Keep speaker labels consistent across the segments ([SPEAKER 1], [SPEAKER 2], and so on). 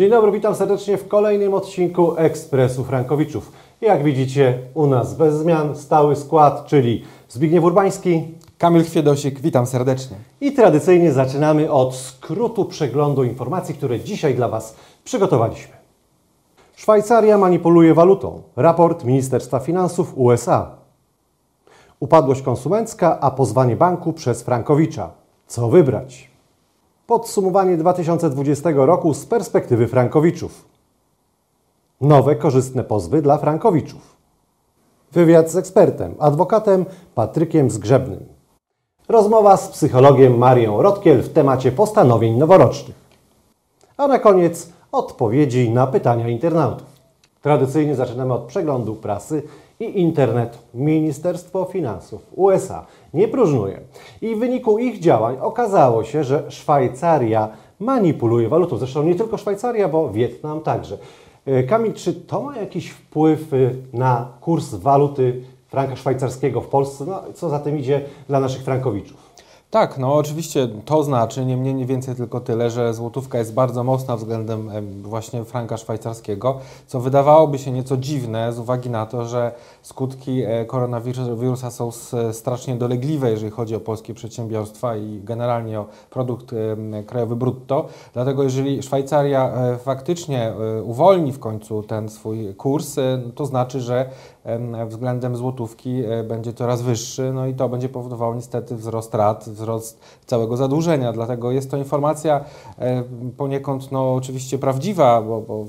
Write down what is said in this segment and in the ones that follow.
[SPEAKER 1] Dzień dobry, witam serdecznie w kolejnym odcinku Ekspresu Frankowiczów. Jak widzicie, u nas bez zmian stały skład, czyli Zbigniew Urbański
[SPEAKER 2] Kamil Chwiedosik, witam serdecznie.
[SPEAKER 1] i tradycyjnie zaczynamy od skrótu przeglądu informacji, które dzisiaj dla Was przygotowaliśmy. Szwajcaria manipuluje walutą. Raport Ministerstwa Finansów USA. Upadłość konsumencka, a pozwanie banku przez Frankowicza. Co wybrać? Podsumowanie 2020 roku z perspektywy Frankowiczów. Nowe korzystne pozwy dla Frankowiczów. Wywiad z ekspertem, adwokatem Patrykiem Zgrzebnym. Rozmowa z psychologiem Marią Rotkiel w temacie postanowień noworocznych. A na koniec odpowiedzi na pytania internautów. Tradycyjnie zaczynamy od przeglądu prasy i internetu. Ministerstwo Finansów USA nie próżnuje i w wyniku ich działań okazało się, że Szwajcaria manipuluje walutą. Zresztą nie tylko Szwajcaria, bo Wietnam także. E, Kamil, czy to ma jakiś wpływ y, na kurs waluty franka szwajcarskiego w Polsce? No, co za tym idzie dla naszych frankowiczów?
[SPEAKER 2] Tak, no oczywiście to znaczy nie mniej, nie więcej tylko tyle, że złotówka jest bardzo mocna względem em, właśnie franka szwajcarskiego, co wydawałoby się nieco dziwne z uwagi na to, że skutki e, koronawirusa są strasznie dolegliwe, jeżeli chodzi o polskie przedsiębiorstwa i generalnie o produkt krajowy brutto. Dlatego jeżeli Szwajcaria e, faktycznie e, uwolni w końcu ten swój kurs, to znaczy, że em, względem złotówki będzie coraz wyższy, no i to będzie powodowało niestety wzrost rat, wzrost całego zadłużenia. Dlatego jest to informacja e, poniekąd no, oczywiście prawdziwa, bo, bo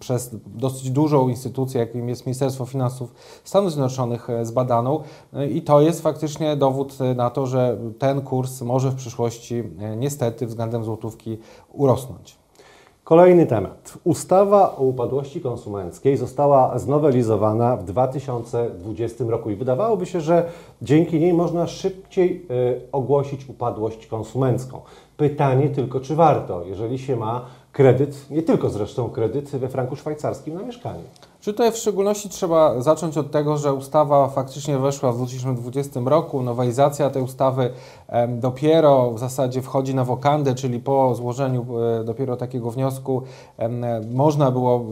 [SPEAKER 2] przez dosyć dużą instytucję, jakim jest Ministerstwo Finansów Stanów Zjednoczonych e, zbadaną E, i to jest faktycznie dowód na to, że ten kurs może w przyszłości niestety względem złotówki urosnąć.
[SPEAKER 1] Kolejny temat. Ustawa o upadłości konsumenckiej została znowelizowana w 2020 roku i wydawałoby się, że dzięki niej można szybciej y, ogłosić upadłość konsumencką. Pytanie tylko, czy warto, jeżeli się ma kredyt, nie tylko zresztą kredyt we franku szwajcarskim na mieszkanie.
[SPEAKER 2] Czy Tutaj w szczególności trzeba zacząć od tego, że ustawa faktycznie weszła w 2020 roku. Nowelizacja tej ustawy dopiero w zasadzie wchodzi na wokandę, czyli po złożeniu e, dopiero takiego wniosku e, można było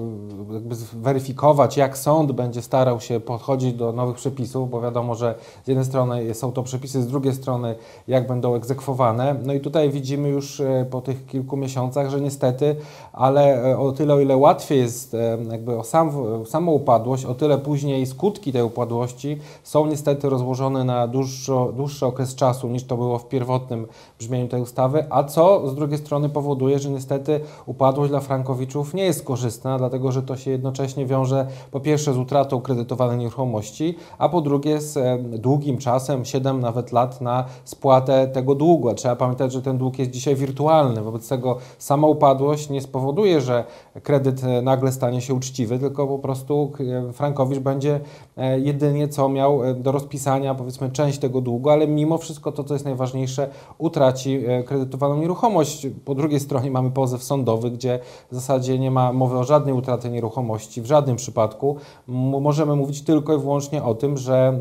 [SPEAKER 2] jakby zweryfikować, jak sąd będzie starał się podchodzić do nowych przepisów, bo wiadomo, że z jednej strony są to przepisy, z drugiej strony jak będą egzekwowane. No i tutaj widzimy już e, po tych kilku miesiącach, że niestety, ale o tyle, o ile łatwiej jest jakby o sam, samą upadłość, o tyle później skutki tej upadłości są niestety rozłożone na dłuższo, dłuższy okres czasu niż to było w pierwotnym brzmieniu tej ustawy, a co z drugiej strony powoduje, że niestety upadłość dla frankowiczów nie jest korzystna, dlatego że to się jednocześnie wiąże po pierwsze z utratą kredytowanej nieruchomości, a po drugie z długim czasem, 7 nawet lat na spłatę tego długu. A Trzeba pamiętać, że ten dług jest dzisiaj wirtualny, wobec tego sama upadłość nie spowoduje, że kredyt e, nagle stanie się uczciwy, tylko po prostu e, Frankowicz będzie e, jedynie co miał e, do rozpisania powiedzmy część tego długu, ale mimo wszystko to, co jest najważniejsze, utraci kredytowaną nieruchomość. Po drugiej stronie mamy pozew sądowy, gdzie w zasadzie nie ma mowy o żadnej utraty nieruchomości w żadnym przypadku. Możemy mówić tylko i wyłącznie o tym, że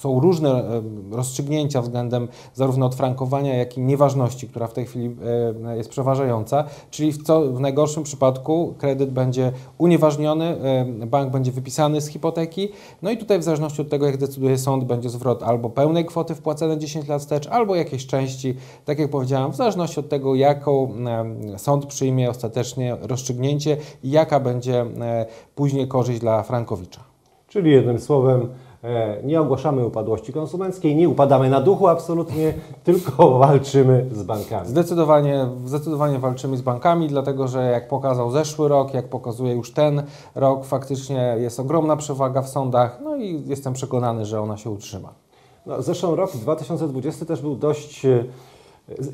[SPEAKER 2] są różne rozstrzygnięcia względem zarówno odfrankowania, jak i nieważności, która w tej chwili jest przeważająca, czyli w, co, w najgorszym przypadku kredyt będzie unieważniony, bank będzie wypisany z hipoteki, no i tutaj w zależności od tego, jak decyduje sąd, będzie zwrot albo pełnej kwoty wpłacone 10 lat wstecz, albo jakiejś części, tak jak powiedziałem, w zależności od tego, jaką sąd przyjmie ostatecznie rozstrzygnięcie i jaka będzie później korzyść dla Frankowicza.
[SPEAKER 1] Czyli jednym słowem, nie ogłaszamy upadłości konsumenckiej, nie upadamy na duchu absolutnie, tylko walczymy z bankami.
[SPEAKER 2] Zdecydowanie, zdecydowanie walczymy z bankami, dlatego że jak pokazał zeszły rok, jak pokazuje już ten rok, faktycznie jest ogromna przewaga w sądach, no i jestem przekonany, że ona się utrzyma.
[SPEAKER 1] No, zresztą rok 2020 też był dość e,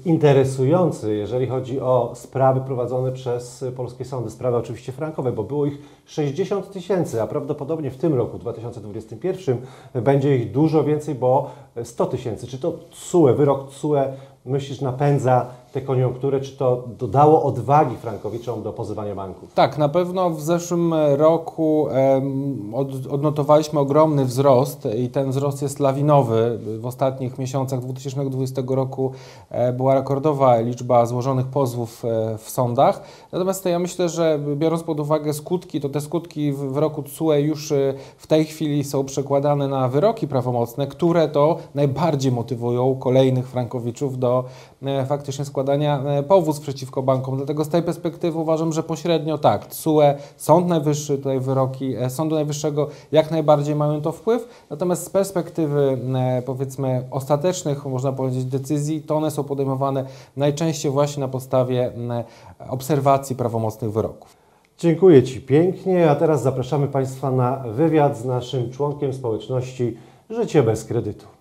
[SPEAKER 1] interesujący, jeżeli chodzi o sprawy prowadzone przez polskie sądy, sprawy oczywiście frankowe, bo było ich 60 tysięcy, a prawdopodobnie w tym roku, 2021, będzie ich dużo więcej, bo 100 tysięcy. Czy to TSUE, wyrok TSUE, myślisz, napędza tę koniunkturę, czy to dodało odwagi frankowiczom do pozywania banków?
[SPEAKER 2] Tak, na pewno w zeszłym roku odnotowaliśmy ogromny wzrost i ten wzrost jest lawinowy. W ostatnich miesiącach 2020 roku e, była rekordowa liczba złożonych pozwów e, w sądach. Natomiast ja myślę, że biorąc pod uwagę skutki, to te skutki w, roku TSUE już e, w tej chwili są przekładane na wyroki prawomocne, które to najbardziej motywują kolejnych frankowiczów do faktycznie składania e, powództw przeciwko bankom. Dlatego z tej perspektywy uważam, że pośrednio tak, TSUE, Sąd Najwyższy, tutaj wyroki e, Sądu Najwyższego jak najbardziej mają to wpływ, natomiast z perspektywy e, powiedzmy ostatecznych, można powiedzieć, decyzji, to one są podejmowane najczęściej właśnie na podstawie obserwacji prawomocnych wyroków.
[SPEAKER 1] Dziękuję Ci pięknie, a teraz zapraszamy Państwa na wywiad z naszym członkiem społeczności Życie bez kredytu.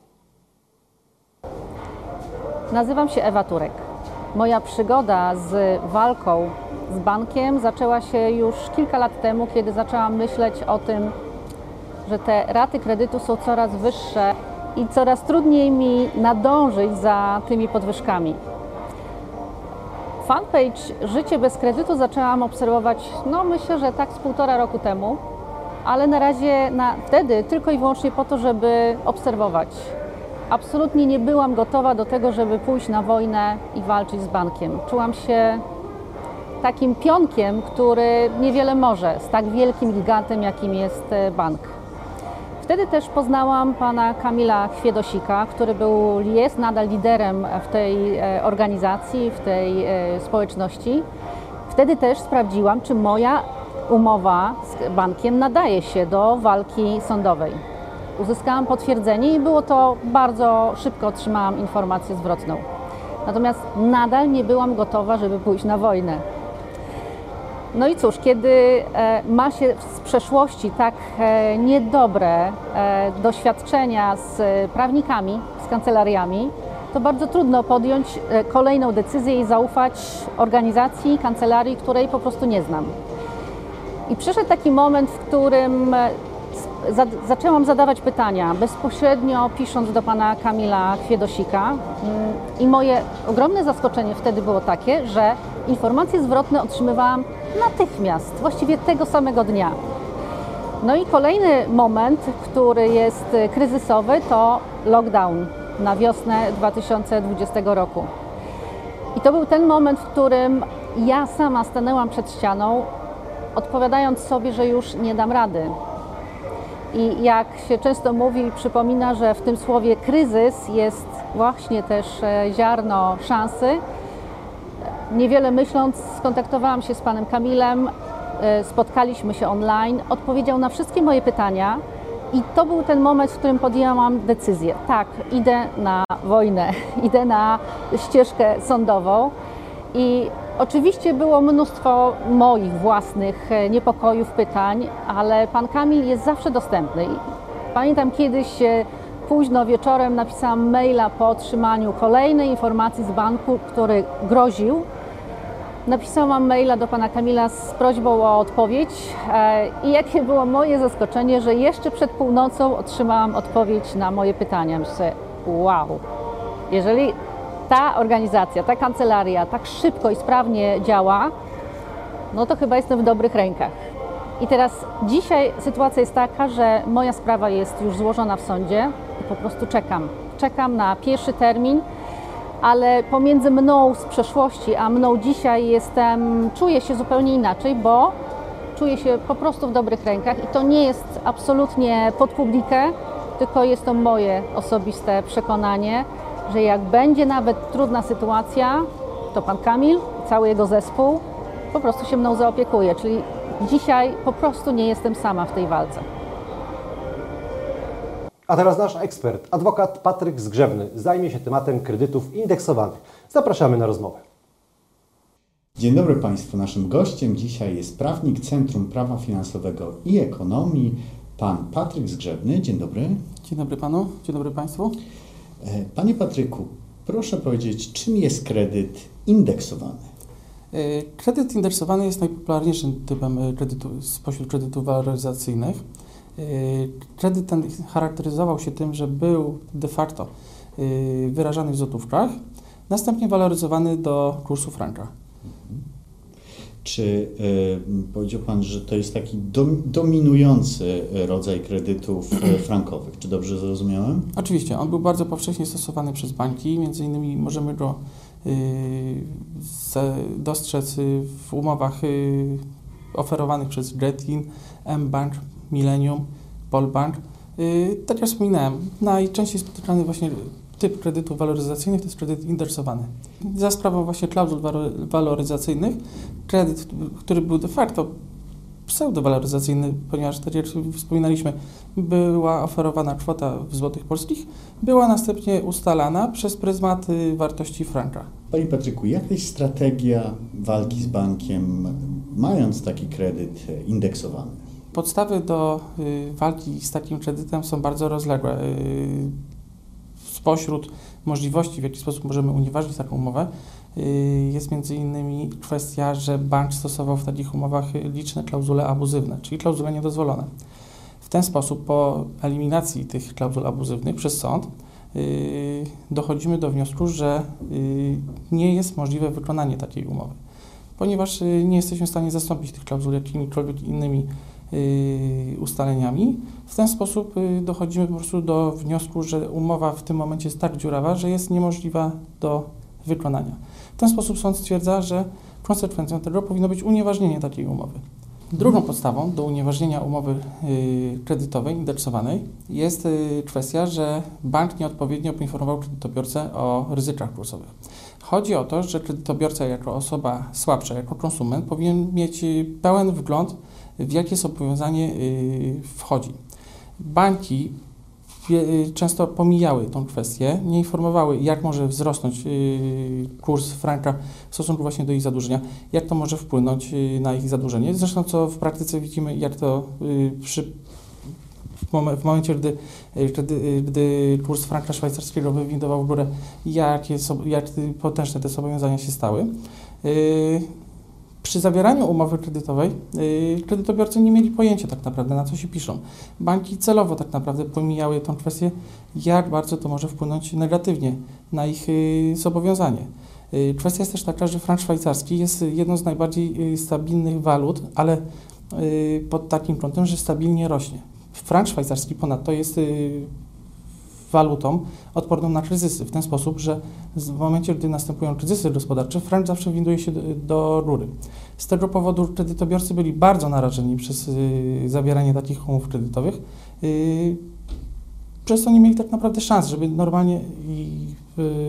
[SPEAKER 3] Nazywam się Ewa Turek. Moja przygoda z walką z bankiem zaczęła się już kilka lat temu, kiedy zaczęłam myśleć o tym, że te raty kredytu są coraz wyższe i coraz trudniej mi nadążyć za tymi podwyżkami. Fanpage Życie bez kredytu zaczęłam obserwować, no myślę, że tak z półtora roku temu, ale na razie na, wtedy tylko i wyłącznie po to, żeby obserwować. Absolutnie nie byłam gotowa do tego, żeby pójść na wojnę i walczyć z bankiem. Czułam się takim pionkiem, który niewiele może z tak wielkim gigantem, jakim jest e, bank. Wtedy też poznałam pana Kamila Chwiedosika, który był, jest nadal liderem w tej e, organizacji, w tej e, społeczności. Wtedy też sprawdziłam, czy moja umowa z bankiem nadaje się do walki sądowej. Uzyskałam potwierdzenie i było to bardzo szybko otrzymałam informację zwrotną. Natomiast nadal nie byłam gotowa, żeby pójść na wojnę. No i cóż, kiedy e, ma się z przeszłości tak e, niedobre e, doświadczenia z prawnikami, z kancelariami, to bardzo trudno podjąć kolejną decyzję i zaufać organizacji, kancelarii, której po prostu nie znam. I przyszedł taki moment, w którym e, s- za, zaczęłam zadawać pytania, bezpośrednio pisząc do pana Kamila Kwiedosika. Mm, I moje ogromne zaskoczenie wtedy było takie, że informacje zwrotne otrzymywałam natychmiast, właściwie tego samego dnia. No i kolejny moment, który jest e, kryzysowy, to lockdown na wiosnę 2020 roku. I to był ten moment, w którym ja sama stanęłam przed ścianą, odpowiadając sobie, że już nie dam rady. I jak się często mówi, przypomina, że w tym słowie kryzys jest właśnie też e, ziarno szansy. Niewiele myśląc, skontaktowałam się z panem Kamilem, e, spotkaliśmy się online, odpowiedział na wszystkie moje pytania i to był ten moment, w którym podjęłam decyzję. Tak, idę na wojnę, idę na ścieżkę sądową i oczywiście było mnóstwo moich własnych e, niepokojów, pytań, ale pan Kamil jest zawsze dostępny. Pamiętam kiedyś e, późno wieczorem napisałam maila po otrzymaniu kolejnej informacji z banku, który groził. Napisałam maila do pana Kamila z prośbą o odpowiedź e, i jakie było moje zaskoczenie, że jeszcze przed północą otrzymałam odpowiedź na moje pytania. Myślę, wow, jeżeli ta organizacja, ta kancelaria tak szybko i sprawnie działa, no to chyba jestem w dobrych rękach. I teraz dzisiaj sytuacja jest taka, że moja sprawa jest już złożona w sądzie i po prostu czekam. Czekam na pierwszy termin, ale pomiędzy mną z przeszłości, a mną dzisiaj jestem, czuję się zupełnie inaczej, bo czuję się po prostu w dobrych rękach i to nie jest absolutnie pod publikę, tylko jest to moje osobiste przekonanie, że jak będzie nawet trudna sytuacja, to pan Kamil i cały jego zespół po prostu się mną zaopiekuje. Czyli dzisiaj po prostu nie jestem sama w tej walce.
[SPEAKER 1] A teraz nasz ekspert, adwokat Patryk Zgrzebny, zajmie się tematem kredytów indeksowanych. Zapraszamy na rozmowę.
[SPEAKER 4] Dzień dobry Państwu. Naszym gościem dzisiaj jest prawnik Centrum Prawa Finansowego i Ekonomii, pan Patryk Zgrzebny. Dzień dobry.
[SPEAKER 5] Dzień dobry panu, dzień dobry państwu.
[SPEAKER 4] E, Panie Patryku,
[SPEAKER 6] Proszę powiedzieć, czym jest kredyt indeksowany?
[SPEAKER 5] E, Kredyt indeksowany jest najpopularniejszym typem e, kredytu spośród kredytów waloryzacyjnych. Kredyt ten charakteryzował się tym, że był de facto wyrażany w złotówkach, następnie waloryzowany do kursu franka.
[SPEAKER 6] Czy y, powiedział Pan, że to jest taki dom, dominujący rodzaj kredytów e, frankowych? Czy dobrze zrozumiałem?
[SPEAKER 5] Oczywiście, on był bardzo powszechnie stosowany przez banki, między innymi możemy go y, ze- dostrzec y, w umowach y, oferowanych przez Getin, mBank, Millennium, Polbank. Y, tak jak wspominałem, najczęściej spotykany właśnie typ kredytów waloryzacyjnych to jest kredyt indeksowany. Za sprawą właśnie klauzul walo- waloryzacyjnych, kredyt, który był de facto pseudowaloryzacyjny, ponieważ tak jak wspominaliśmy, była oferowana kwota w złotych polskich, była następnie ustalana przez pryzmat y, wartości franka.
[SPEAKER 6] Panie Patryku, jaka jest strategia walki z bankiem, mając taki kredyt indeksowany?
[SPEAKER 5] Podstawy do y, walki z takim kredytem są bardzo rozległe. Spośród możliwości, w jaki sposób możemy unieważnić taką umowę, y, jest między innymi kwestia, że bank stosował w takich umowach liczne klauzule abuzywne, czyli klauzule niedozwolone. W ten sposób, po eliminacji tych klauzul abuzywnych przez sąd, y, dochodzimy do wniosku, że y, nie jest możliwe wykonanie takiej umowy, ponieważ nie jesteśmy w stanie zastąpić tych klauzul jakimikolwiek innymi ustaleniami. W ten sposób y, dochodzimy po prostu do wniosku, że umowa w tym momencie jest tak dziurawa, że jest niemożliwa do wykonania. W ten sposób sąd stwierdza, że konsekwencją tego powinno być unieważnienie takiej umowy. Drugą podstawą do unieważnienia umowy y, kredytowej indeksowanej jest y, kwestia, że bank nieodpowiednio poinformował kredytobiorcę o ryzykach kursowych. Chodzi o to, że kredytobiorca jako osoba słabsza, jako konsument powinien mieć y, pełen wgląd w jakie zobowiązanie y, wchodzi. Banki y, często pomijały tą kwestię, nie informowały, jak może wzrosnąć y, kurs franka w stosunku właśnie do ich zadłużenia, jak to może wpłynąć na ich zadłużenie. Zresztą co w praktyce widzimy, jak to przy, w, momen, w momencie, gdy, gdy, gdy kurs franka szwajcarskiego wywindował w górę, jakie, jak potężne te zobowiązania się stały. Y, przy zawieraniu umowy kredytowej yy, kredytobiorcy nie mieli pojęcia tak naprawdę, na co się piszą. Banki celowo tak naprawdę pomijały tą kwestię, jak bardzo to może wpłynąć negatywnie na ich yy, zobowiązanie. Yy, kwestia jest też taka, że frank szwajcarski jest jedną z najbardziej stabilnych walut, ale pod takim kątem, że stabilnie rośnie. Frank szwajcarski ponadto jest walutą odporną na kryzysy, w ten sposób, że w momencie, gdy następują kryzysy gospodarcze, frank zawsze winduje się do, do rury. Z tego powodu kredytobiorcy byli bardzo narażeni przez y, zawieranie takich umów kredytowych. Y, przez to nie mieli tak naprawdę szans, żeby normalnie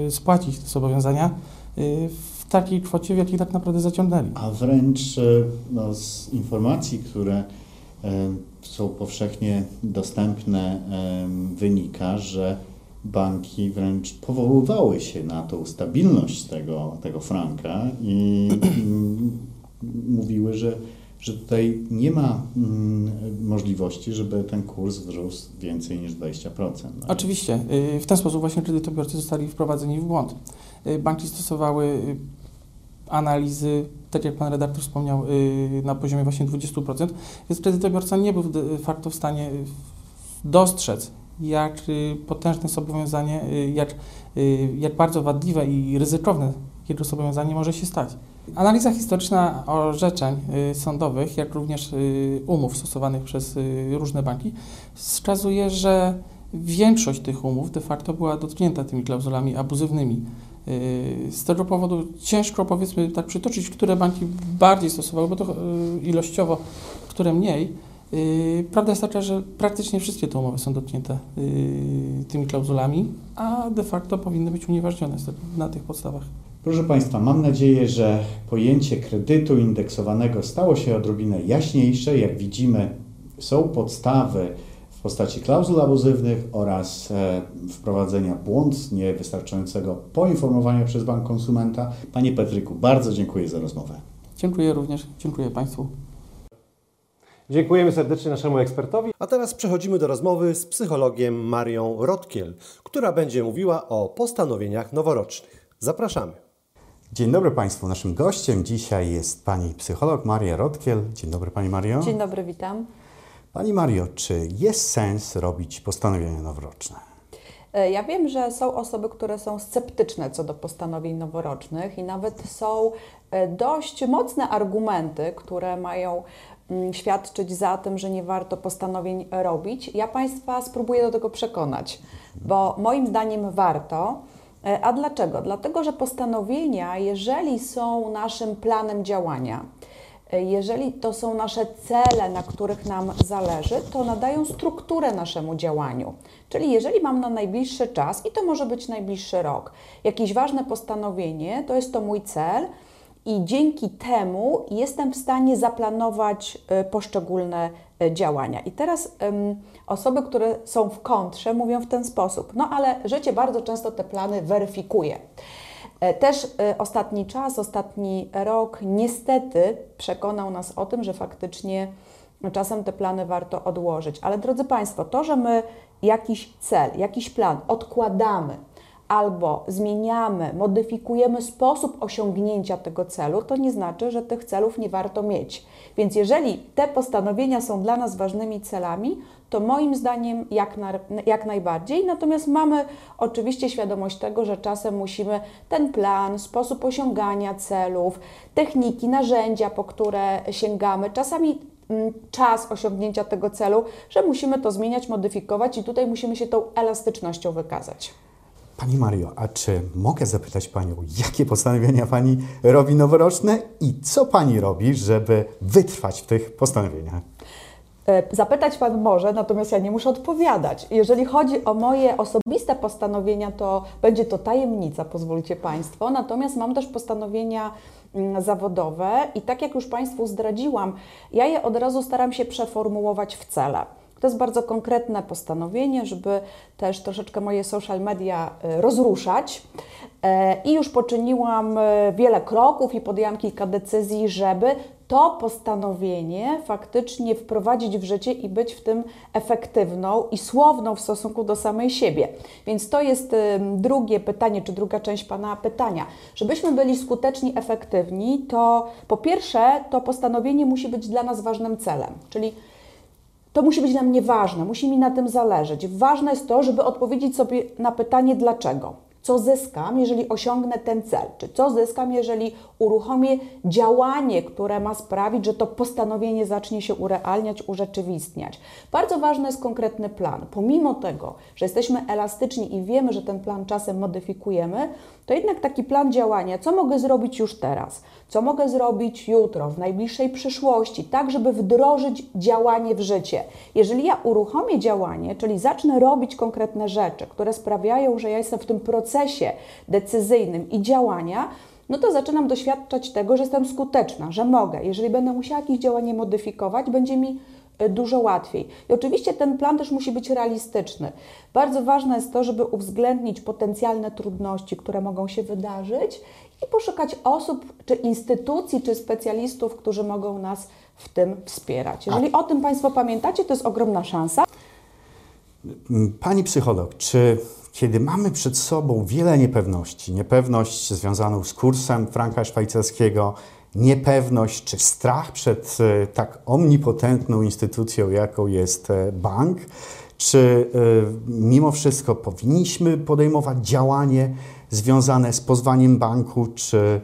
[SPEAKER 5] y, spłacić te zobowiązania y, w takiej kwocie, w jakiej tak naprawdę zaciągnęli.
[SPEAKER 6] A wręcz e, no, z informacji, które e, są powszechnie dostępne, wynika, że banki wręcz powoływały się na tą stabilność tego, tego franka i mówiły, że, że tutaj nie ma mm, możliwości, żeby ten kurs wzrósł więcej niż 20%. No.
[SPEAKER 5] Oczywiście. y, W ten sposób właśnie kredytobiorcy zostali wprowadzeni w błąd. Y, Banki stosowały y, analizy, tak jak pan redaktor wspomniał, y, na poziomie właśnie 20%, więc kredytobiorca nie był de facto w stanie y, dostrzec, jak y, potężne zobowiązanie, y, jak, y, jak bardzo wadliwe i ryzykowne jego zobowiązanie może się stać. Analiza historyczna orzeczeń y, sądowych, jak również y, umów stosowanych przez y, różne banki, wskazuje, że większość tych umów de facto była dotknięta tymi klauzulami abuzywnymi. Yy, Z tego powodu ciężko powiedzmy tak przytoczyć, które banki bardziej stosowały, bo to yy, ilościowo, które mniej. Yy, Prawda jest taka, że praktycznie wszystkie te umowy są dotknięte tymi klauzulami, a de facto powinny być unieważnione na tych podstawach.
[SPEAKER 6] Proszę Państwa, mam nadzieję, że pojęcie kredytu indeksowanego stało się odrobinę jaśniejsze. Jak widzimy, są podstawy postaci klauzul abuzywnych oraz e, wprowadzenia błądnie wystarczającego poinformowania przez bank konsumenta. Panie Petryku, bardzo dziękuję za rozmowę.
[SPEAKER 5] Dziękuję również, dziękuję Państwu.
[SPEAKER 1] Dziękujemy serdecznie naszemu ekspertowi. A teraz przechodzimy do rozmowy z psychologiem Marią Rotkiel, która będzie mówiła o postanowieniach noworocznych. Zapraszamy.
[SPEAKER 6] Dzień dobry Państwu. Naszym gościem dzisiaj jest pani psycholog Maria Rotkiel. Dzień dobry Pani Mario.
[SPEAKER 7] Dzień dobry, witam.
[SPEAKER 6] Pani Mario, czy jest sens robić postanowienia noworoczne?
[SPEAKER 7] E, Ja wiem, że są osoby, które są sceptyczne co do postanowień noworocznych i nawet są e, dość mocne argumenty, które mają mm, świadczyć za tym, że nie warto postanowień robić. Ja Państwa spróbuję do tego przekonać, bo moim zdaniem warto. E, A dlaczego? Dlatego, że postanowienia, jeżeli są naszym planem działania, jeżeli to są nasze cele, na których nam zależy, to nadają strukturę naszemu działaniu. Czyli jeżeli mam na najbliższy czas, i to może być najbliższy rok, jakieś ważne postanowienie, to jest to mój cel, i dzięki temu jestem w stanie zaplanować e, poszczególne e, działania. I teraz osoby, które są w kontrze, mówią w ten sposób: No, ale życie bardzo często te plany weryfikuje. E, Też e, ostatni czas, ostatni rok niestety przekonał nas o tym, że faktycznie czasem te plany warto odłożyć. Ale drodzy Państwo, to, że my jakiś cel, jakiś plan odkładamy, albo zmieniamy, modyfikujemy sposób osiągnięcia tego celu, to nie znaczy, że tych celów nie warto mieć. Więc jeżeli te postanowienia są dla nas ważnymi celami, to moim zdaniem jak, na, jak najbardziej. Natomiast mamy oczywiście świadomość tego, że czasem musimy ten plan, sposób osiągania celów, techniki, narzędzia, po które sięgamy, czasami mm, czas osiągnięcia tego celu, że musimy to zmieniać, modyfikować i tutaj musimy się tą elastycznością wykazać.
[SPEAKER 6] Pani Mario, a czy mogę zapytać Panią, jakie postanowienia Pani robi noworoczne i co Pani robi, żeby wytrwać w tych postanowieniach?
[SPEAKER 7] E, Zapytać Pan może, natomiast ja nie muszę odpowiadać. Jeżeli chodzi o moje osobiste postanowienia, to będzie to tajemnica, pozwólcie Państwo. Natomiast mam też postanowienia mm, zawodowe i tak jak już Państwu zdradziłam, ja je od razu staram się przeformułować w cele. To jest bardzo konkretne postanowienie, żeby też troszeczkę moje social media e, rozruszać. E, I już poczyniłam wiele kroków i podjęłam kilka decyzji, żeby to postanowienie faktycznie wprowadzić w życie i być w tym efektywną i słowną w stosunku do samej siebie. Więc to jest drugie pytanie, czy druga część Pana pytania. Żebyśmy byli skuteczni, efektywni, to po pierwsze to postanowienie musi być dla nas ważnym celem, czyli to musi być dla mnie ważne, musi mi na tym zależeć. Ważne jest to, żeby odpowiedzieć sobie na pytanie dlaczego. Co zyskam, jeżeli osiągnę ten cel? Czy co zyskam, jeżeli uruchomię działanie, które ma sprawić, że to postanowienie zacznie się urealniać, urzeczywistniać? Bardzo ważny jest konkretny plan. Pomimo tego, że jesteśmy elastyczni i wiemy, że ten plan czasem modyfikujemy, to jednak taki plan działania, co mogę zrobić już teraz, co mogę zrobić jutro, w najbliższej przyszłości, tak, żeby wdrożyć działanie w życie. Jeżeli ja uruchomię działanie, czyli zacznę robić konkretne rzeczy, które sprawiają, że ja jestem w tym procesie decyzyjnym i działania, no to zaczynam doświadczać tego, że jestem skuteczna, że mogę. Jeżeli będę musiała jakieś działanie modyfikować, będzie mi y, dużo łatwiej. I oczywiście ten plan też musi być realistyczny. Bardzo ważne jest to, żeby uwzględnić potencjalne trudności, które mogą się wydarzyć i poszukać osób, czy instytucji, czy specjalistów, którzy mogą nas w tym wspierać. Jeżeli o tym Państwo pamiętacie, to jest ogromna szansa.
[SPEAKER 6] Pani psycholog, czy kiedy mamy przed sobą wiele niepewności, niepewność związaną z kursem franka szwajcarskiego, niepewność czy strach przed e, tak omnipotentną instytucją, jaką jest e, bank, czy e, mimo wszystko powinniśmy podejmować działanie związane z pozwaniem banku, czy,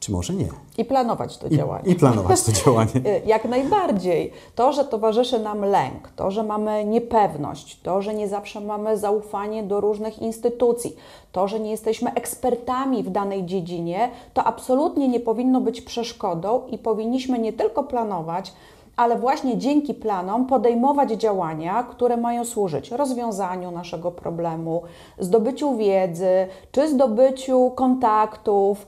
[SPEAKER 6] czy może nie?
[SPEAKER 7] I planować to
[SPEAKER 6] I,
[SPEAKER 7] działanie.
[SPEAKER 6] I planować to działanie.
[SPEAKER 7] Y, Jak najbardziej. To, że towarzyszy nam lęk, to, że mamy niepewność, to, że nie zawsze mamy zaufanie do różnych instytucji, to, że nie jesteśmy ekspertami w danej dziedzinie, to absolutnie nie powinno być przeszkodą i powinniśmy nie tylko planować, ale właśnie dzięki planom podejmować działania, które mają służyć rozwiązaniu naszego problemu, zdobyciu wiedzy, czy zdobyciu kontaktów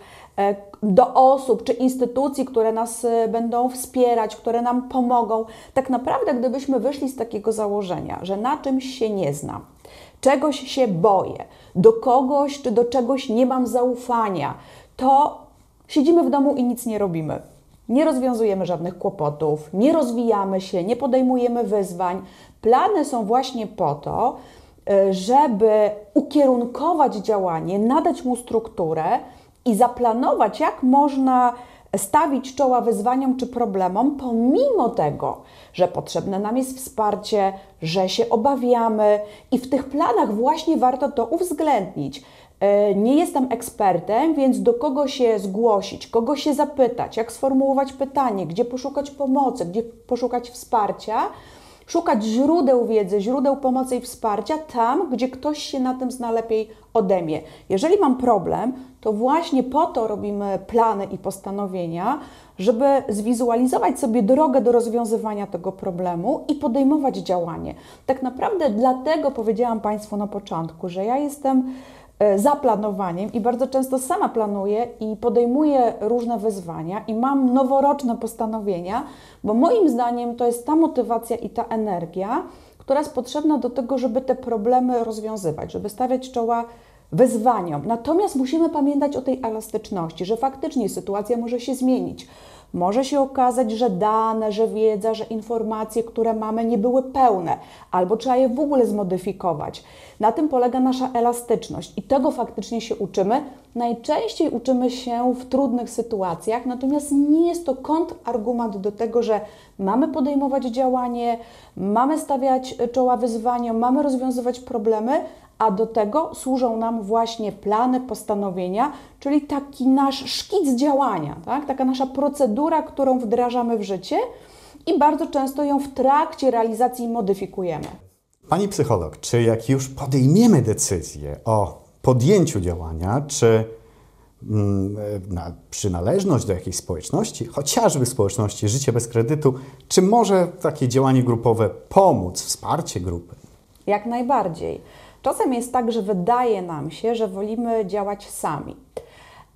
[SPEAKER 7] do osób czy instytucji, które nas e, będą wspierać, które nam pomogą. Tak naprawdę, gdybyśmy wyszli z takiego założenia, że na czymś się nie znam, czegoś się boję, do kogoś czy do czegoś nie mam zaufania, to siedzimy w domu i nic nie robimy. nie rozwiązujemy żadnych kłopotów, nie rozwijamy się, nie podejmujemy wyzwań. Plany są właśnie po to, y, żeby ukierunkować działanie, nadać mu strukturę i zaplanować, jak można stawić czoła wyzwaniom czy problemom, pomimo tego, że potrzebne nam jest wsparcie, że się obawiamy i w tych planach właśnie warto to uwzględnić. E, nie jestem ekspertem, więc do kogo się zgłosić, kogo się zapytać, jak sformułować pytanie, gdzie poszukać pomocy, gdzie poszukać wsparcia, szukać źródeł wiedzy, źródeł pomocy i wsparcia tam, gdzie ktoś się na tym zna lepiej ode mnie. Jeżeli mam problem, to właśnie po to robimy plany i postanowienia, żeby zwizualizować sobie drogę do rozwiązywania tego problemu i podejmować działanie. Tak naprawdę dlatego powiedziałam Państwu na początku, że ja jestem e, za planowaniem i bardzo często sama planuję i podejmuję różne wyzwania i mam noworoczne postanowienia, bo moim zdaniem to jest ta motywacja i ta energia, która jest potrzebna do tego, żeby te problemy rozwiązywać, żeby stawiać czoła wyzwaniom. Natomiast musimy pamiętać o tej elastyczności, że faktycznie sytuacja może się zmienić. Może się okazać, że dane, że wiedza, że informacje, które mamy, nie były pełne, albo trzeba je w ogóle zmodyfikować. Na tym polega nasza elastyczność i tego faktycznie się uczymy. Najczęściej uczymy się w trudnych sytuacjach, natomiast nie jest to kontrargument do tego, że mamy podejmować działanie, mamy stawiać czoła wyzwaniom, mamy rozwiązywać problemy, a do tego służą nam właśnie plany, postanowienia, czyli taki nasz szkic działania, tak? taka nasza procedura, którą wdrażamy w życie i bardzo często ją w trakcie realizacji modyfikujemy.
[SPEAKER 6] Pani psycholog, czy jak już podejmiemy decyzję o podjęciu działania, czy mm, na przynależność do jakiejś społeczności, chociażby społeczności Życie bez kredytu, czy może takie działanie grupowe pomóc, wsparcie grupy?
[SPEAKER 7] Jak najbardziej. Czasem jest tak, że wydaje nam się, że wolimy działać sami.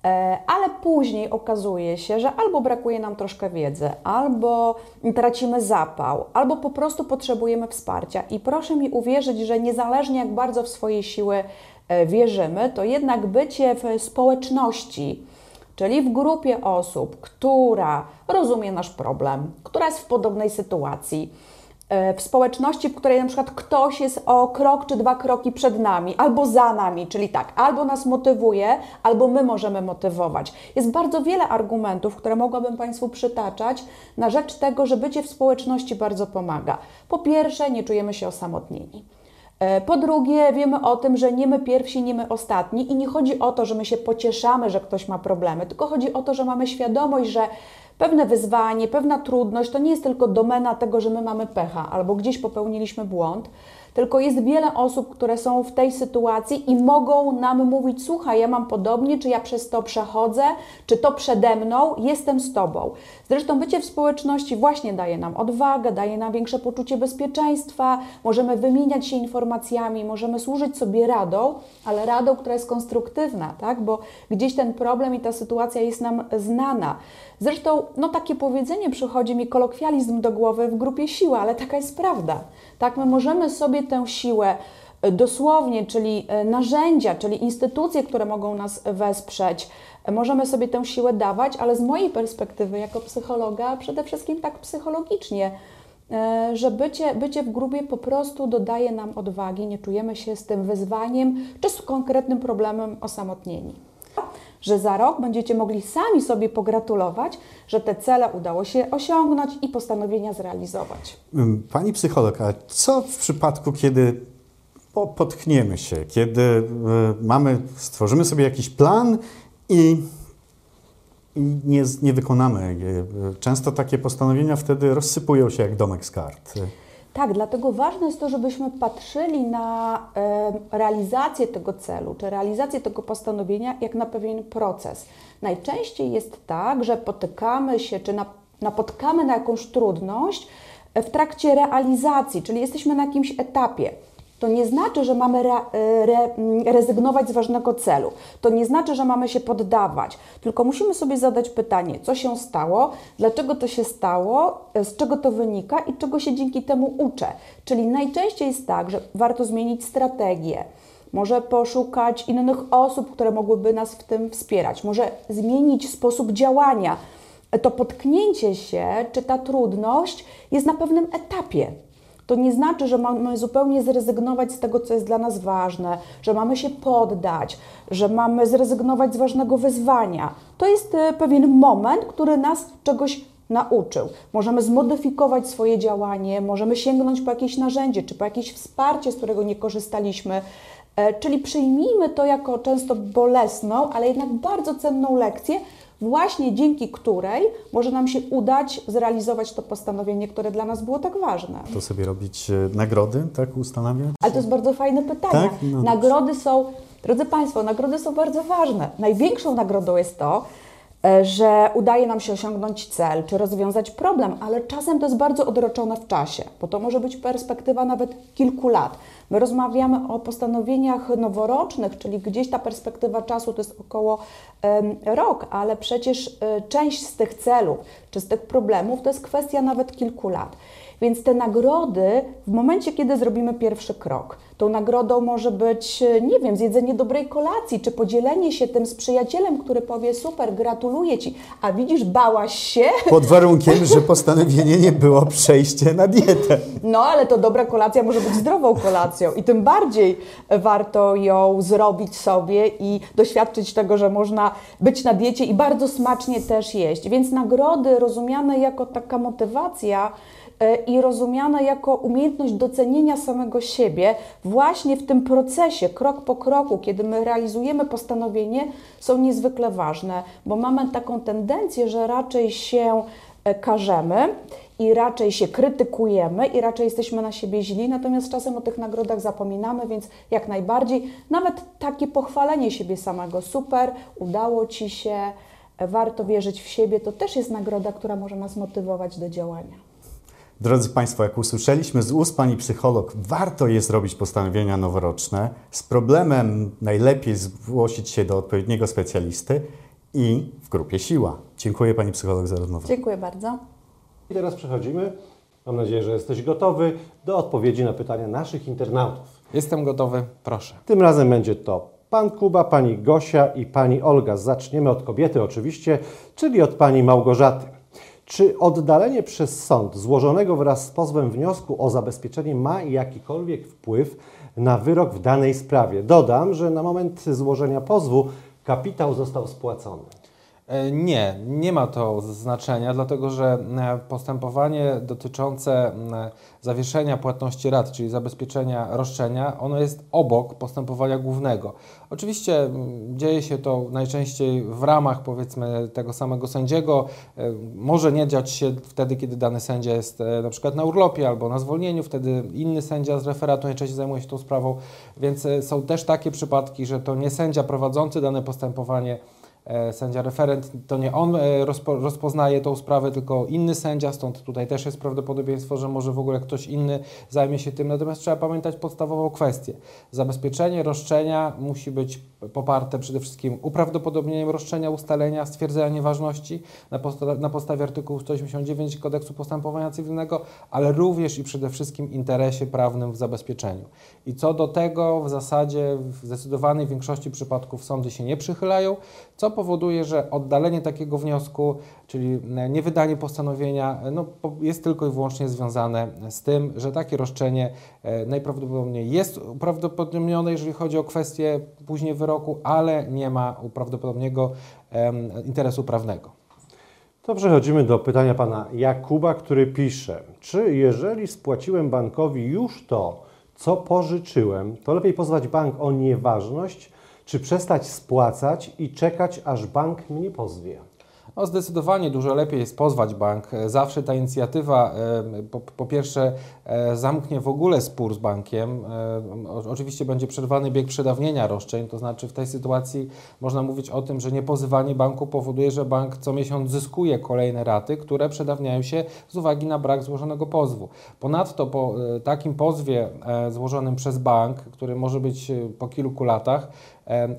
[SPEAKER 7] E, ale później okazuje się, że albo brakuje nam troszkę wiedzy, albo tracimy zapał, albo po prostu potrzebujemy wsparcia. I proszę mi uwierzyć, że niezależnie jak bardzo w swoje siły e, wierzymy, to jednak bycie w społeczności, czyli w grupie osób, która rozumie nasz problem, która jest w podobnej sytuacji, w społeczności, w której na przykład ktoś jest o krok czy dwa kroki przed nami, albo za nami, czyli tak, albo nas motywuje, albo my możemy motywować. Jest bardzo wiele argumentów, które mogłabym Państwu przytaczać na rzecz tego, że bycie w społeczności bardzo pomaga. Po pierwsze, nie czujemy się osamotnieni. E, po drugie, wiemy o tym, że nie my pierwsi, nie my ostatni i nie chodzi o to, że my się pocieszamy, że ktoś ma problemy, tylko chodzi o to, że mamy świadomość, że pewne wyzwanie, pewna trudność to nie jest tylko domena tego, że my mamy pecha albo gdzieś popełniliśmy błąd, tylko jest wiele osób, które są w tej sytuacji i mogą nam mówić: Słuchaj, ja mam podobnie, czy ja przez to przechodzę, czy to przede mną, jestem z tobą. Zresztą bycie w społeczności właśnie daje nam odwagę, daje nam większe poczucie bezpieczeństwa, możemy wymieniać się informacjami, możemy służyć sobie radą, ale radą, która jest konstruktywna, tak? bo gdzieś ten problem i ta sytuacja jest nam znana. Zresztą, no takie powiedzenie przychodzi mi kolokwializm do głowy w grupie siła, ale taka jest prawda. Tak, my możemy sobie tę siłę dosłownie, czyli e, narzędzia, czyli instytucje, które mogą nas wesprzeć, e, możemy sobie tę siłę dawać, ale z mojej perspektywy jako psychologa przede wszystkim tak psychologicznie, że bycie, bycie w grupie po prostu dodaje nam odwagi, nie czujemy się z tym wyzwaniem czy z konkretnym problemem osamotnieni że za rok będziecie mogli sami sobie pogratulować, że te cele udało się osiągnąć i postanowienia zrealizować.
[SPEAKER 6] Pani psycholog, a co w przypadku, kiedy potkniemy się, kiedy e, mamy, stworzymy sobie jakiś plan i nie, nie wykonamy. Często takie postanowienia wtedy rozsypują się jak domek z kart.
[SPEAKER 7] Tak, dlatego ważne jest to, żebyśmy patrzyli na realizację tego celu, czy realizację tego postanowienia, jak na pewien proces. Najczęściej jest tak, że potykamy się, czy napotkamy na jakąś trudność w trakcie realizacji, czyli jesteśmy na jakimś etapie to nie znaczy, że mamy re, re, rezygnować z ważnego celu. To nie znaczy, że mamy się poddawać. Tylko musimy sobie zadać pytanie, co się stało, dlaczego to się stało, z czego to wynika i czego się dzięki temu uczę. Czyli najczęściej jest tak, że warto zmienić strategię. Może poszukać innych osób, które mogłyby nas w tym wspierać. Może zmienić sposób działania to potknięcie się czy ta trudność jest na pewnym etapie. To nie znaczy, że mamy zupełnie zrezygnować z tego, co jest dla nas ważne, że mamy się poddać, że mamy zrezygnować z ważnego wyzwania. To jest e, pewien moment, który nas czegoś nauczył. Możemy zmodyfikować swoje działanie, możemy sięgnąć po jakieś narzędzie czy po jakieś wsparcie, z którego nie korzystaliśmy. E, czyli przyjmijmy to jako często bolesną, ale jednak bardzo cenną lekcję, właśnie dzięki której może nam się udać zrealizować to postanowienie, które dla nas było tak ważne.
[SPEAKER 6] To sobie robić e, nagrody, tak ustanawiać?
[SPEAKER 7] Ale to jest bardzo fajne pytanie.
[SPEAKER 6] Tak? No.
[SPEAKER 7] Nagrody są, drodzy Państwo, nagrody są bardzo ważne. Największą nagrodą jest to, że udaje nam się osiągnąć cel czy rozwiązać problem, ale czasem to jest bardzo odroczone w czasie, bo to może być perspektywa nawet kilku lat. My rozmawiamy o postanowieniach noworocznych, czyli gdzieś ta perspektywa czasu to jest około em, rok, ale przecież e, część z tych celów czy z tych problemów to jest kwestia nawet kilku lat. Więc te nagrody, w momencie, kiedy zrobimy pierwszy krok, tą nagrodą może być, e, nie wiem, zjedzenie dobrej kolacji, czy podzielenie się tym z przyjacielem, który powie: Super, gratuluję ci, a widzisz, bałaś się.
[SPEAKER 6] Pod warunkiem, że postanowienie nie było przejście na dietę.
[SPEAKER 7] No, ale to dobra kolacja może być zdrową kolacją i tym bardziej warto ją zrobić sobie i doświadczyć tego, że można być na diecie i bardzo smacznie też jeść. Więc nagrody rozumiane jako taka motywacja i rozumiane jako umiejętność docenienia samego siebie właśnie w tym procesie, krok po kroku, kiedy my realizujemy postanowienie, są niezwykle ważne, bo mamy taką tendencję, że raczej się e, karzemy i raczej się krytykujemy i raczej jesteśmy na siebie źli, natomiast czasem o tych nagrodach zapominamy, więc jak najbardziej nawet takie pochwalenie siebie samego, super, udało Ci się, e, warto wierzyć w siebie, to też jest nagroda, która może nas motywować do działania.
[SPEAKER 6] Drodzy Państwo, jak usłyszeliśmy z ust Pani psycholog, warto jest robić postanowienia noworoczne. Z problemem najlepiej zgłosić się do odpowiedniego specjalisty i w grupie siła. Dziękuję Pani psycholog za rozmowę.
[SPEAKER 7] Dziękuję bardzo.
[SPEAKER 1] I teraz przechodzimy, mam nadzieję, że jesteś gotowy, do odpowiedzi na pytania naszych internautów.
[SPEAKER 2] Jestem gotowy, proszę.
[SPEAKER 1] Tym razem będzie to pan Kuba, pani Gosia i pani Olga. Zaczniemy od kobiety oczywiście, czyli od pani Małgorzaty. Czy oddalenie przez sąd złożonego wraz z pozwem wniosku o zabezpieczenie ma jakikolwiek wpływ na wyrok w danej sprawie? Dodam, że na moment złożenia pozwu kapitał został spłacony.
[SPEAKER 2] E, Nie, nie ma to znaczenia, dlatego że e, postępowanie dotyczące m, zawieszenia płatności rat, czyli zabezpieczenia roszczenia, ono jest obok postępowania głównego. Oczywiście dzieje się to najczęściej w ramach powiedzmy tego samego sędziego. E, Może nie dziać się wtedy, kiedy dany sędzia jest e, na przykład na urlopie albo na zwolnieniu, wtedy inny sędzia z referatu najczęściej zajmuje się tą sprawą, więc e, są też takie przypadki, że to nie sędzia prowadzący dane postępowanie e, sędzia referent, to nie on e, rozpo, rozpoznaje tą sprawę, tylko inny sędzia, stąd tutaj też jest prawdopodobieństwo, że może w ogóle ktoś inny zajmie się tym. Natomiast trzeba pamiętać podstawową kwestię. Zabezpieczenie roszczenia musi być poparte przede wszystkim uprawdopodobnieniem roszczenia, ustalenia, stwierdzenia nieważności na, na podstawie artykułu 189 Kodeksu Postępowania Cywilnego, ale również i przede wszystkim interesie prawnym w zabezpieczeniu. I co do tego w zasadzie w zdecydowanej większości przypadków sądy się nie przychylają, co powoduje, że oddalenie takiego wniosku, czyli e, niewydanie postanowienia, e, no, jest tylko i wyłącznie związane z tym, że takie roszczenie e, najprawdopodobniej jest uprawdopodobnione, jeżeli chodzi o kwestię później wyroku, ale nie ma uprawdopodobnionego em, interesu prawnego.
[SPEAKER 1] To przechodzimy do pytania pana Jakuba, który pisze: Czy jeżeli spłaciłem bankowi już to, co pożyczyłem, to lepiej pozwać bank o nieważność, czy przestać spłacać i czekać, aż bank mnie pozwie?
[SPEAKER 2] No zdecydowanie dużo lepiej jest pozwać bank. E, Zawsze ta inicjatywa po, po pierwsze e, zamknie w ogóle spór z bankiem. E, Oczywiście będzie przerwany bieg przedawnienia roszczeń, to znaczy w tej sytuacji można mówić o tym, że niepozywanie banku powoduje, że bank co miesiąc zyskuje kolejne raty, które przedawniają się z uwagi na brak złożonego pozwu. Ponadto po takim pozwie złożonym przez bank, który może być po kilku latach,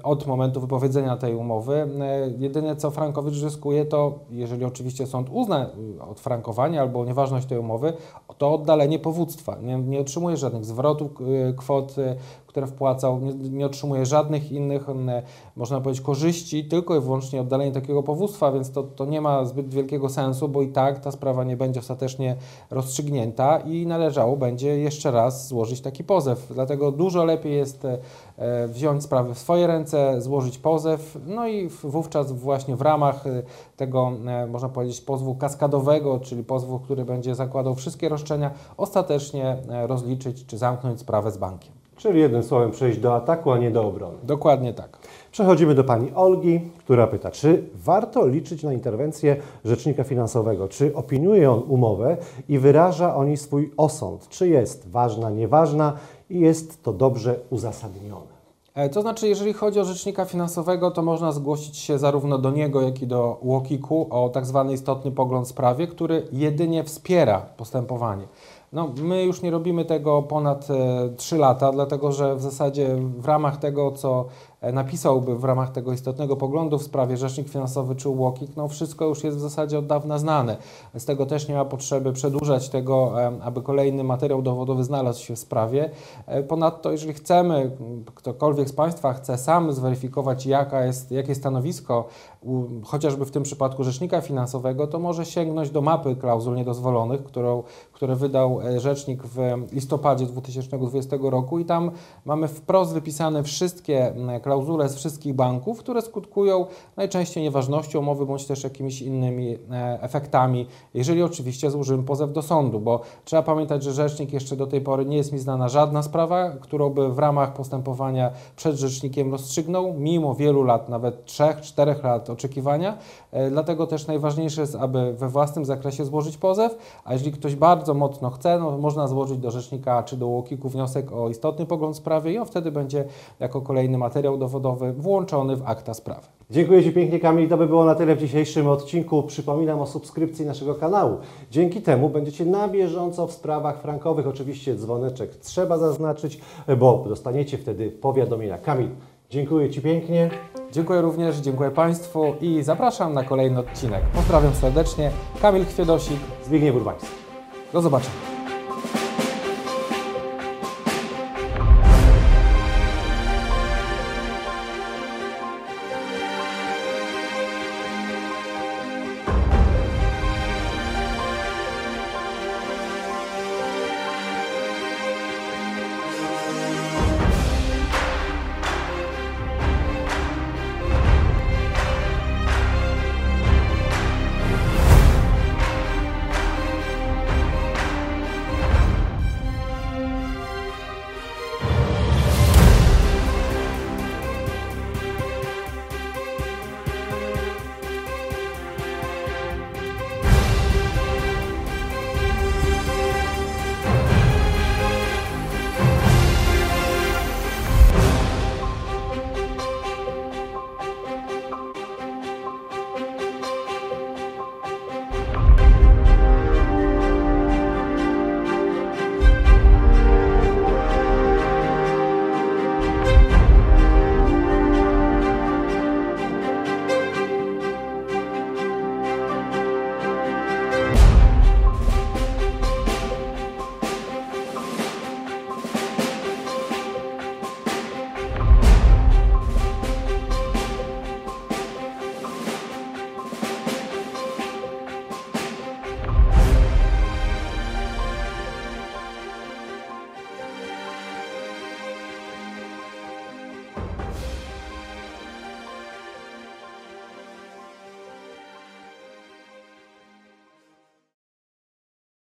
[SPEAKER 2] od momentu wypowiedzenia tej umowy. E, Jedyne co Frankowicz zyskuje to, jeżeli oczywiście sąd uzna y, odfrankowanie albo nieważność tej umowy, to oddalenie powództwa. Nie, nie otrzymuje żadnych zwrotów y, kwot, y, które wpłacał, nie, nie otrzymuje żadnych innych, m, można powiedzieć, korzyści, tylko i wyłącznie oddalenie takiego powództwa, więc to, to nie ma zbyt wielkiego sensu, bo i tak ta sprawa nie będzie ostatecznie rozstrzygnięta i należało będzie jeszcze raz złożyć taki pozew. Dlatego dużo lepiej jest e, e, wziąć sprawę w swoje ręce, złożyć pozew, no i wówczas właśnie w ramach e, tego, e, można powiedzieć, pozwu kaskadowego, czyli pozwu, który będzie zakładał wszystkie roszczenia, ostatecznie e, rozliczyć czy zamknąć sprawę z bankiem.
[SPEAKER 1] Czyli jednym słowem przejść do ataku, a nie do obrony.
[SPEAKER 2] Dokładnie tak.
[SPEAKER 1] Przechodzimy do pani Olgi, która pyta, czy warto liczyć na interwencję rzecznika finansowego? Czy opiniuje on umowę i wyraża o niej swój osąd? Czy jest ważna, nieważna i jest to dobrze uzasadnione?
[SPEAKER 2] E, To znaczy, jeżeli chodzi o rzecznika finansowego, to można zgłosić się zarówno do niego, jak i do UOKiK-u o tak zwany istotny pogląd w sprawie, który jedynie wspiera postępowanie. No, my już nie robimy tego ponad e, 3 lata, dlatego że w zasadzie w ramach tego, co e, napisałby w ramach tego istotnego poglądu w sprawie rzecznik finansowy czy UOKiK, no wszystko już jest w zasadzie od dawna znane. Z tego też nie ma potrzeby przedłużać tego, e, aby kolejny materiał dowodowy znalazł się w sprawie. E, Ponadto, jeżeli chcemy, ktokolwiek z Państwa chce sam zweryfikować, jaka jest, jakie stanowisko, chociażby w tym przypadku rzecznika finansowego, to może sięgnąć do mapy klauzul niedozwolonych, którą, które wydał e, rzecznik w listopadzie 2020 roku i tam mamy wprost wypisane wszystkie m, klauzule z wszystkich banków, które skutkują najczęściej nieważnością umowy bądź też jakimiś innymi e, efektami, jeżeli oczywiście złożymy pozew do sądu, bo trzeba pamiętać, że rzecznik jeszcze do tej pory nie jest mi znana żadna sprawa, którą by w ramach postępowania przed rzecznikiem rozstrzygnął, mimo wielu lat, nawet 3-4 lat oczekiwania. E, Dlatego też najważniejsze jest, aby we własnym zakresie złożyć pozew, a jeżeli ktoś bardzo mocno chce, no, można złożyć do rzecznika czy do UOKiK-u wniosek o istotny pogląd w sprawie i on wtedy będzie jako kolejny materiał dowodowy włączony w akta sprawy.
[SPEAKER 1] Dziękuję Ci pięknie Kamil, to by było na tyle w dzisiejszym odcinku. Przypominam o subskrypcji naszego kanału. Dzięki temu będziecie na bieżąco w sprawach frankowych. Oczywiście dzwoneczek trzeba zaznaczyć, bo dostaniecie wtedy powiadomienia. Kamil, dziękuję Ci pięknie.
[SPEAKER 2] Dziękuję również, dziękuję Państwu i zapraszam na kolejny odcinek. Pozdrawiam serdecznie, Kamil Chwiedosik,
[SPEAKER 1] Zbigniew Urbański.
[SPEAKER 2] do zobaczenia.